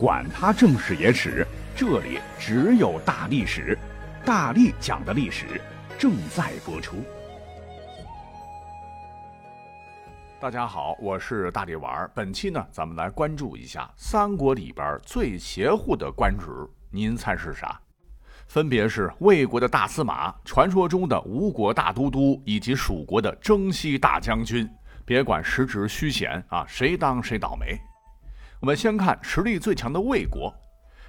管他正史野史，这里只有大历史，大力讲的历史正在播出。大家好，我是大力丸儿。本期呢，咱们来关注一下三国里边最邪乎的官职，您猜是啥？分别是魏国的大司马、传说中的吴国大都督以及蜀国的征西大将军。别管实职虚衔啊，谁当谁倒霉。我们先看实力最强的魏国，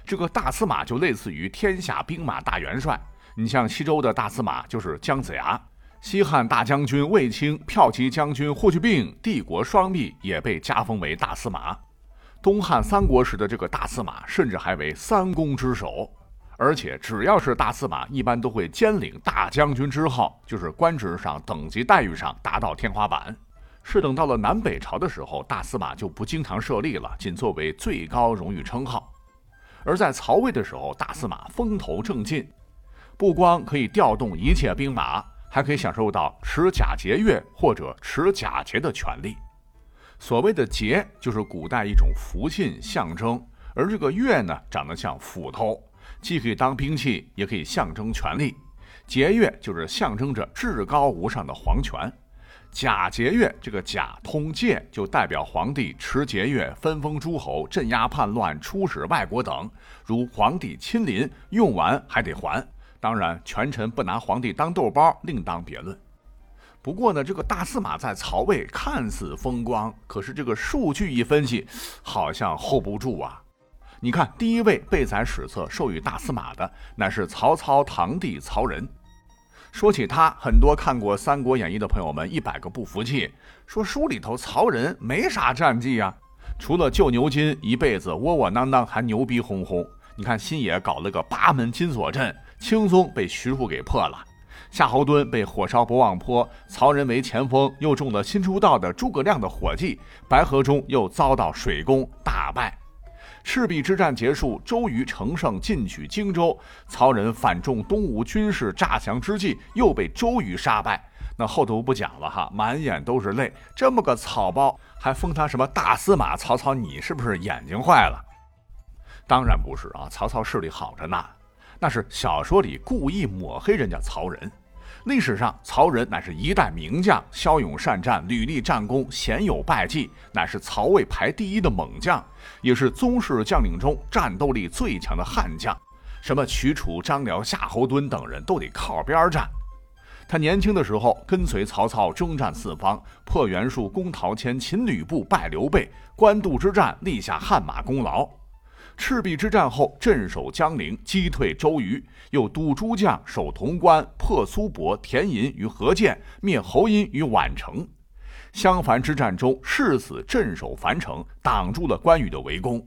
这个大司马就类似于天下兵马大元帅。你像西周的大司马就是姜子牙，西汉大将军卫青、骠骑将军霍去病，帝国双璧也被加封为大司马。东汉三国时的这个大司马，甚至还为三公之首。而且只要是大司马，一般都会兼领大将军之号，就是官职上、等级待遇上达到天花板。是等到了南北朝的时候，大司马就不经常设立了，仅作为最高荣誉称号。而在曹魏的时候，大司马风头正劲，不光可以调动一切兵马，还可以享受到持假节钺或者持假节的权利。所谓的节，就是古代一种符信象征，而这个钺呢，长得像斧头，既可以当兵器，也可以象征权力。节钺就是象征着至高无上的皇权。假节钺，这个假通戒就代表皇帝持节钺分封诸侯、镇压叛乱、出使外国等。如皇帝亲临，用完还得还。当然，权臣不拿皇帝当豆包，另当别论。不过呢，这个大司马在曹魏看似风光，可是这个数据一分析，好像 hold 不住啊。你看，第一位被载史册授予大司马的，乃是曹操堂弟曹仁。说起他，很多看过《三国演义》的朋友们一百个不服气，说书里头曹仁没啥战绩啊，除了救牛津，一辈子窝窝囊囊，还牛逼哄哄。你看新野搞了个八门金锁阵，轻松被徐庶给破了；夏侯惇被火烧博望坡，曹仁为前锋，又中了新出道的诸葛亮的火计，白河中又遭到水攻，大败。赤壁之战结束，周瑜乘胜进取荆州，曹仁反中东吴军事诈降之际，又被周瑜杀败。那后头不讲了哈，满眼都是泪。这么个草包，还封他什么大司马？曹操，你是不是眼睛坏了？当然不是啊，曹操势力好着呢，那是小说里故意抹黑人家曹仁。历史上，曹仁乃是一代名将，骁勇善战，屡立战功，鲜有败绩，乃是曹魏排第一的猛将，也是宗室将领中战斗力最强的悍将。什么许褚、张辽、夏侯惇等人都得靠边站。他年轻的时候跟随曹操征战四方，破袁术，攻陶谦，擒吕布，败刘备，官渡之战立下汗马功劳。赤壁之战后，镇守江陵，击退周瑜，又督诸将守潼关，破苏伯、田银于河间，灭侯音于宛城。襄樊之战中，誓死镇守樊城，挡住了关羽的围攻。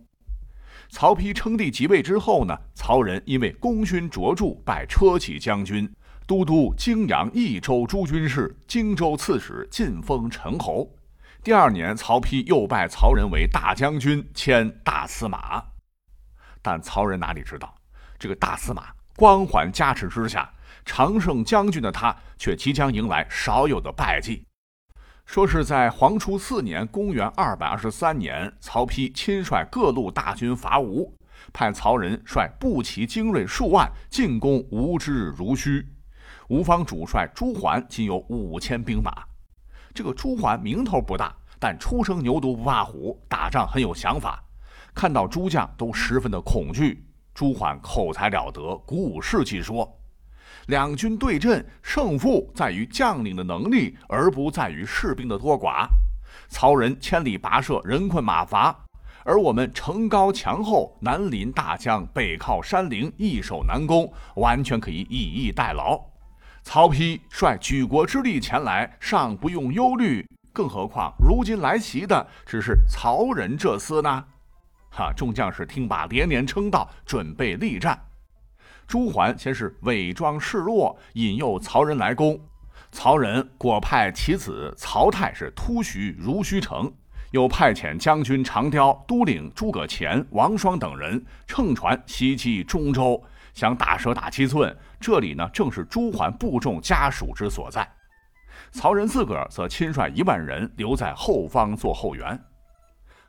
曹丕称帝即位之后呢，曹仁因为功勋卓著，拜车骑将军、都督荆扬、益州诸军事、荆州刺史，晋封陈侯。第二年，曹丕又拜曹仁为大将军，迁大司马。但曹仁哪里知道，这个大司马光环加持之下，常胜将军的他却即将迎来少有的败绩。说是在黄初四年（公元223年），曹丕亲率各路大军伐吴，派曹仁率步骑精锐数万进攻吴之如须。吴方主帅朱桓仅有五千兵马。这个朱桓名头不大，但初生牛犊不怕虎，打仗很有想法。看到诸将都十分的恐惧，朱桓口才了得，鼓舞士气说：“两军对阵，胜负在于将领的能力，而不在于士兵的多寡。曹仁千里跋涉，人困马乏，而我们城高墙厚，南临大江，北靠山陵，易守难攻，完全可以以逸待劳。曹丕率举国之力前来，尚不用忧虑，更何况如今来袭的只是曹仁这厮呢？”哈！众将士听罢，连连称道：“准备力战。”朱桓先是伪装示弱，引诱曹仁来攻。曹仁果派其子曹泰是突袭如须城，又派遣将军长雕、都领诸葛虔、王双等人乘船袭击中州，想打蛇打七寸。这里呢，正是朱桓部众家属之所在。曹仁自个儿则亲率一万人留在后方做后援。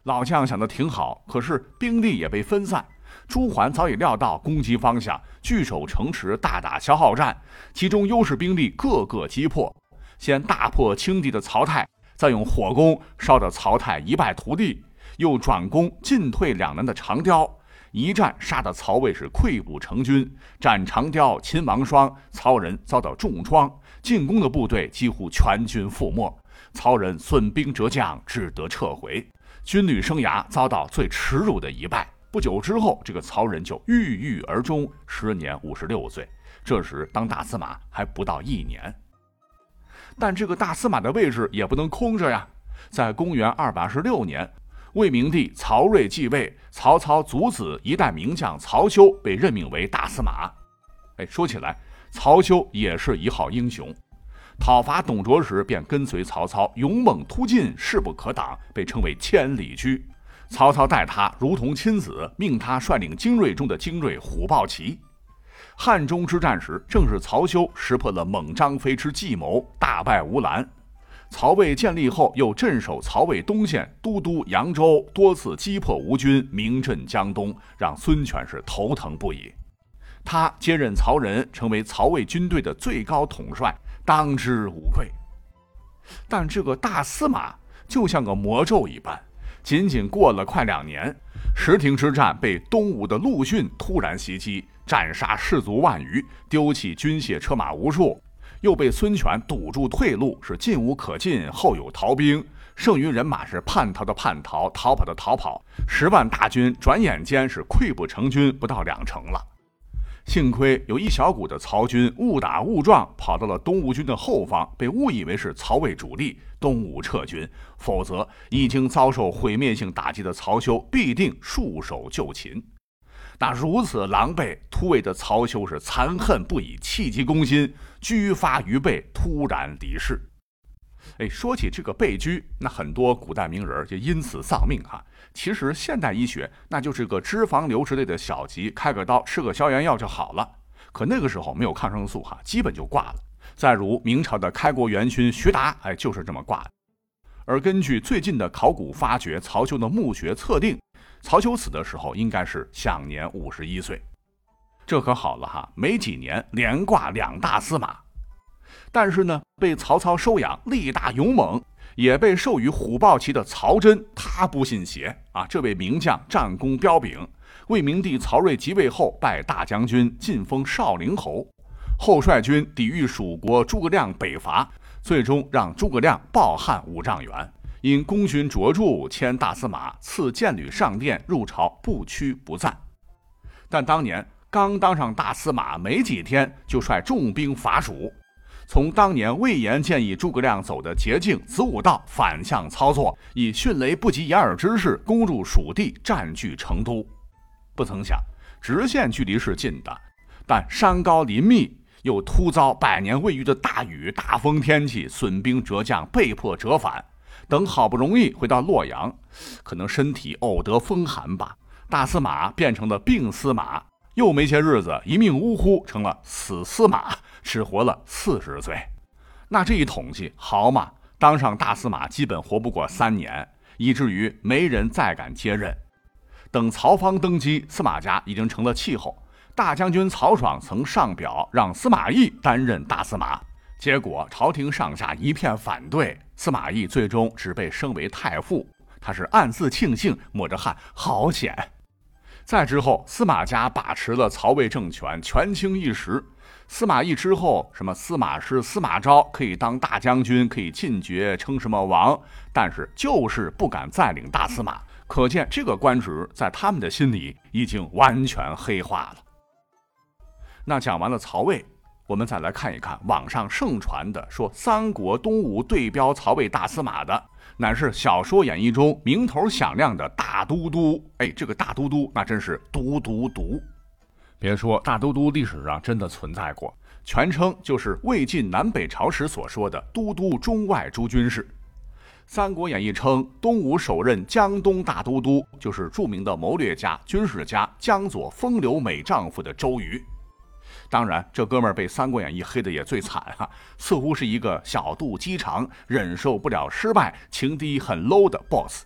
老将想的挺好，可是兵力也被分散。朱桓早已料到攻击方向，据守城池，大打消耗战，其中优势兵力个个击破。先大破轻敌的曹太，再用火攻烧得曹太一败涂地，又转攻进退两难的长雕，一战杀得曹魏是溃不成军。斩长雕，擒王双，曹仁遭到重创，进攻的部队几乎全军覆没，曹仁损兵折将，只得撤回。军旅生涯遭到最耻辱的一败。不久之后，这个曹仁就郁郁而终，时年五十六岁。这时当大司马还不到一年。但这个大司马的位置也不能空着呀。在公元二百二十六年，魏明帝曹睿继位，曹操祖子一代名将曹休被任命为大司马。哎，说起来，曹休也是一号英雄。讨伐董卓时，便跟随曹操，勇猛突进，势不可挡，被称为千里驹。曹操待他如同亲子，命他率领精锐中的精锐虎豹骑。汉中之战时，正是曹休识破了猛张飞之计谋，大败吴兰。曹魏建立后，又镇守曹魏东线，都督扬州，多次击破吴军，名震江东，让孙权是头疼不已。他接任曹仁，成为曹魏军队的最高统帅。当之无愧，但这个大司马就像个魔咒一般，仅仅过了快两年，石亭之战被东吴的陆逊突然袭击，斩杀士卒万余，丢弃军械车马无数，又被孙权堵住退路，是进无可进，后有逃兵，剩余人马是叛逃的叛逃，逃跑的逃跑，十万大军转眼间是溃不成军，不到两成了。幸亏有一小股的曹军误打误撞跑到了东吴军的后方，被误以为是曹魏主力，东吴撤军。否则，已经遭受毁灭性打击的曹休必定束手就擒。那如此狼狈，突围的曹休是残恨不已，气急攻心，居发于背，突然离世。哎，说起这个被拘，那很多古代名人就因此丧命哈。其实现代医学那就是个脂肪瘤之类的小疾，开个刀，吃个消炎药就好了。可那个时候没有抗生素哈，基本就挂了。再如明朝的开国元勋徐达，哎，就是这么挂的。而根据最近的考古发掘，曹休的墓穴测定，曹休死的时候应该是享年五十一岁。这可好了哈，没几年连挂两大司马。但是呢，被曹操收养，力大勇猛，也被授予虎豹骑的曹真，他不信邪啊！这位名将战功彪炳，魏明帝曹睿即位后，拜大将军，晋封少陵侯，后率军抵御蜀国诸葛亮北伐，最终让诸葛亮抱汉五丈原。因功勋卓著，迁大司马，赐剑履上殿，入朝不屈不赞。但当年刚当上大司马没几天，就率重兵伐蜀。从当年魏延建议诸葛亮走的捷径子午道反向操作，以迅雷不及掩耳之势攻入蜀地，占据成都。不曾想，直线距离是近的，但山高林密，又突遭百年未遇的大雨、大风天气，损兵折将，被迫折返。等好不容易回到洛阳，可能身体偶得风寒吧，大司马变成了病司马，又没些日子，一命呜呼，成了死司马。只活了四十岁，那这一统计好嘛？当上大司马基本活不过三年，以至于没人再敢接任。等曹芳登基，司马家已经成了气候。大将军曹爽曾上表让司马懿担任大司马，结果朝廷上下一片反对，司马懿最终只被升为太傅。他是暗自庆幸，抹着汗，好险。再之后，司马家把持了曹魏政权，权倾一时。司马懿之后，什么司马师、司马昭可以当大将军，可以进爵，称什么王，但是就是不敢再领大司马。可见这个官职在他们的心里已经完全黑化了。那讲完了曹魏，我们再来看一看网上盛传的说三国东吴对标曹魏大司马的，乃是小说演义中名头响亮的大都督。哎，这个大都督那真是独独独。别说大都督历史上真的存在过，全称就是魏晋南北朝时所说的都督中外诸军事。《三国演义》称，东吴首任江东大都督就是著名的谋略家、军事家江左风流美丈夫的周瑜。当然，这哥们儿被《三国演义》黑的也最惨哈，似乎是一个小肚鸡肠、忍受不了失败、情敌很 low 的 boss。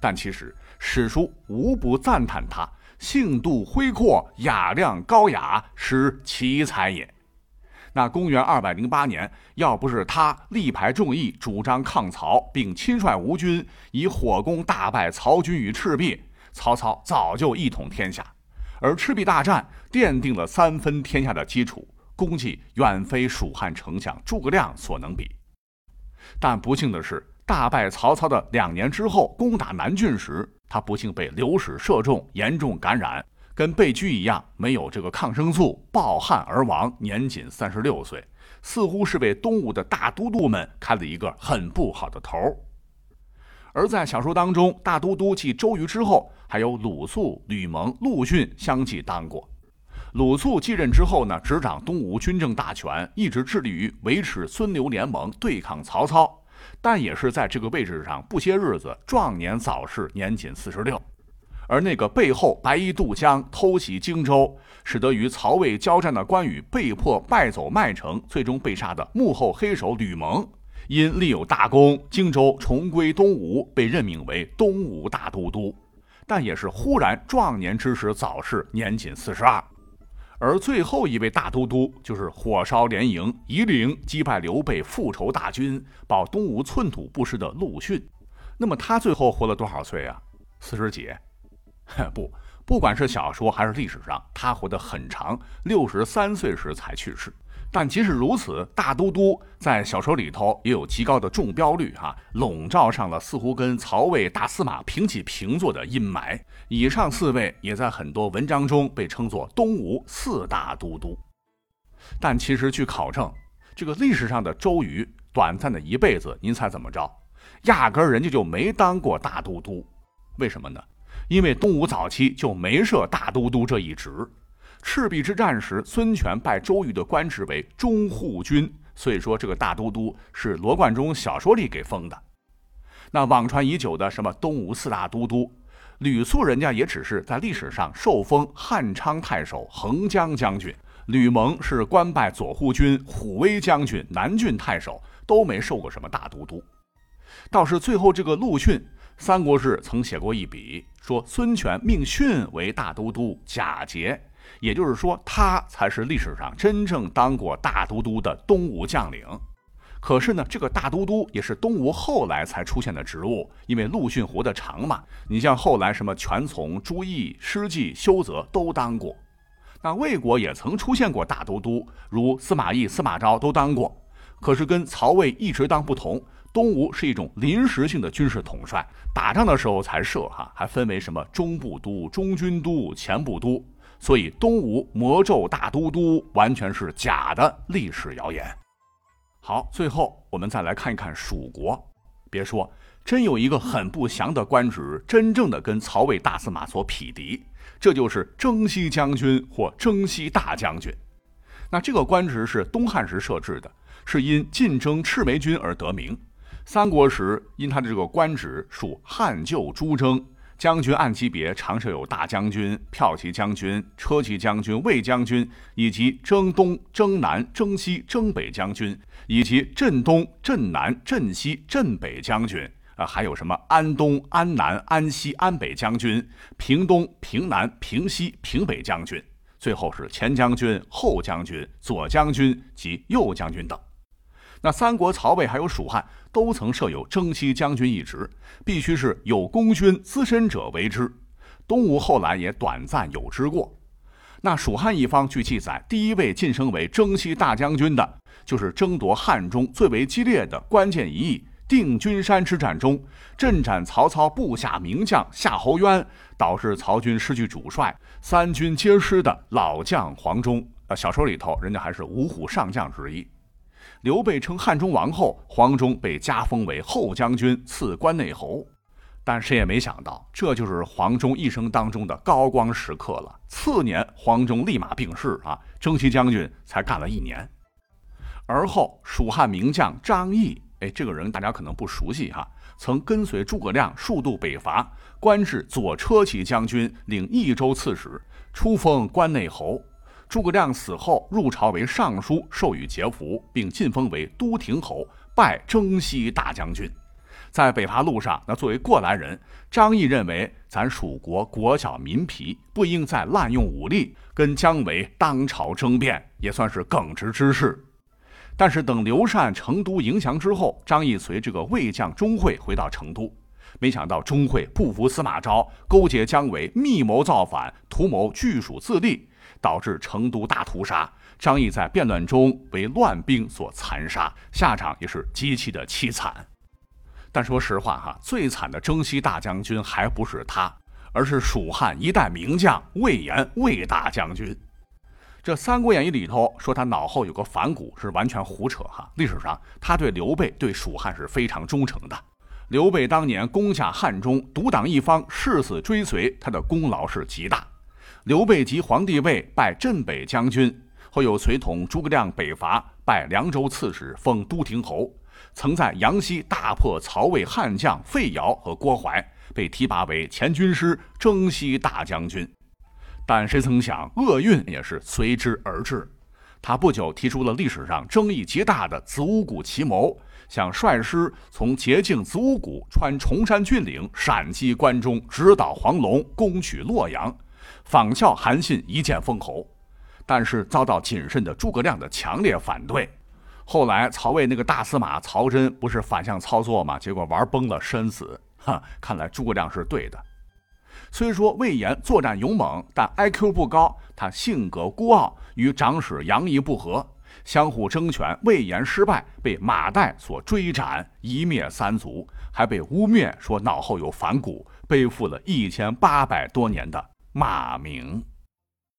但其实史书无不赞叹他性度恢阔、雅量高雅，实奇才也。那公元二百零八年，要不是他力排众议，主张抗曹，并亲率吴军以火攻大败曹军于赤壁，曹操早就一统天下。而赤壁大战奠定了三分天下的基础，功绩远非蜀汉丞相诸葛亮所能比。但不幸的是，大败曹操的两年之后，攻打南郡时，他不幸被流矢射中，严重感染。跟被拘一样，没有这个抗生素，暴汗而亡，年仅三十六岁，似乎是为东吴的大都督们开了一个很不好的头。而在小说当中，大都督继周瑜之后，还有鲁肃、吕蒙、陆逊相继当过。鲁肃继任之后呢，执掌东吴军政大权，一直致力于维持孙刘联盟，对抗曹操。但也是在这个位置上不些日子，壮年早逝，年仅四十六。而那个背后白衣渡江偷袭荆州，使得与曹魏交战的关羽被迫败走麦城，最终被杀的幕后黑手吕蒙，因立有大功，荆州重归东吴，被任命为东吴大都督，但也是忽然壮年之时早逝，年仅四十二。而最后一位大都督就是火烧连营、夷陵击败刘备复仇大军、保东吴寸土不失的陆逊。那么他最后活了多少岁啊？四十几。不，不管是小说还是历史上，他活得很长，六十三岁时才去世。但即使如此，大都督在小说里头也有极高的中标率，哈，笼罩上了似乎跟曹魏大司马平起平坐的阴霾。以上四位也在很多文章中被称作东吴四大都督。但其实据考证，这个历史上的周瑜短暂的一辈子，您猜怎么着？压根儿人家就没当过大都督，为什么呢？因为东吴早期就没设大都督这一职，赤壁之战时，孙权拜周瑜的官职为中护军，所以说这个大都督是罗贯中小说里给封的。那网传已久的什么东吴四大都督，吕肃人家也只是在历史上受封汉昌太守、横江将军；吕蒙是官拜左护军、虎威将军、南郡太守，都没受过什么大都督。倒是最后这个陆逊。三国志曾写过一笔，说孙权命逊为大都督假节，也就是说他才是历史上真正当过大都督的东吴将领。可是呢，这个大都督也是东吴后来才出现的职务，因为陆逊活得长嘛。你像后来什么权从、朱毅、施济、修泽都当过。那魏国也曾出现过大都督，如司马懿、司马昭都当过。可是跟曹魏一直当不同。东吴是一种临时性的军事统帅，打仗的时候才设哈，还分为什么中部都、中军都、前部都，所以东吴魔咒大都督完全是假的历史谣言。好，最后我们再来看一看蜀国，别说真有一个很不祥的官职，真正的跟曹魏大司马所匹敌，这就是征西将军或征西大将军。那这个官职是东汉时设置的，是因晋征赤眉军而得名。三国时，因他的这个官职属汉旧诸征将军，按级别常设有大将军、骠骑将军、车骑将军、卫将军，以及征东、征南、征西、征北将军，以及镇东、镇南、镇西、镇北将军。啊，还有什么安东、安南、安西、安北将军，平东、平南、平西、平北将军。最后是前将军、后将军、左将军及右将军等。那三国、曹魏还有蜀汉都曾设有征西将军一职，必须是有功勋资深者为之。东吴后来也短暂有之过。那蜀汉一方据记载，第一位晋升为征西大将军的，就是争夺汉中最为激烈的关键一役定军山之战中，阵斩曹操部下名将夏侯渊，导致曹军失去主帅，三军皆失的老将黄忠。呃，小说里头人家还是五虎上将之一。刘备称汉中王后，黄忠被加封为后将军，赐关内侯。但谁也没想到，这就是黄忠一生当中的高光时刻了。次年，黄忠立马病逝啊，征西将军才干了一年。而后，蜀汉名将张翼，哎，这个人大家可能不熟悉哈，曾跟随诸葛亮数度北伐，官至左车骑将军，领益州刺史，初封关内侯。诸葛亮死后，入朝为尚书，授予节服，并晋封为都亭侯，拜征西大将军。在北伐路上，那作为过来人，张毅认为咱蜀国国小民疲，不应再滥用武力，跟姜维当朝争辩，也算是耿直之士。但是等刘禅成都迎降之后，张毅随这个魏将钟会回到成都，没想到钟会不服司马昭，勾结姜维，密谋造反，图谋据蜀自立，导致成都大屠杀。张毅在变乱中为乱兵所残杀，下场也是极其的凄惨。但说实话哈，最惨的征西大将军还不是他，而是蜀汉一代名将魏延魏大将军。这《三国演义》里头说他脑后有个反骨是完全胡扯哈。历史上他对刘备对蜀汉是非常忠诚的。刘备当年攻下汉中，独挡一方，誓死追随，他的功劳是极大。刘备即皇帝位，拜镇北将军，后又随同诸葛亮北伐，拜凉州刺史，封都亭侯。曾在阳西大破曹魏悍将费尧和郭淮，被提拔为前军师、征西大将军。但谁曾想，厄运也是随之而至。他不久提出了历史上争议极大的子午谷奇谋，想率师从捷径子午谷穿崇山峻岭，闪击关中，直捣黄龙，攻取洛阳，仿效韩信一剑封侯。但是遭到谨慎的诸葛亮的强烈反对。后来曹魏那个大司马曹真不是反向操作吗？结果玩崩了，身死。哈，看来诸葛亮是对的。虽说魏延作战勇猛，但 IQ 不高，他性格孤傲，与长史杨仪不和，相互争权。魏延失败，被马岱所追斩，一灭三族，还被污蔑说脑后有反骨，背负了一千八百多年的骂名。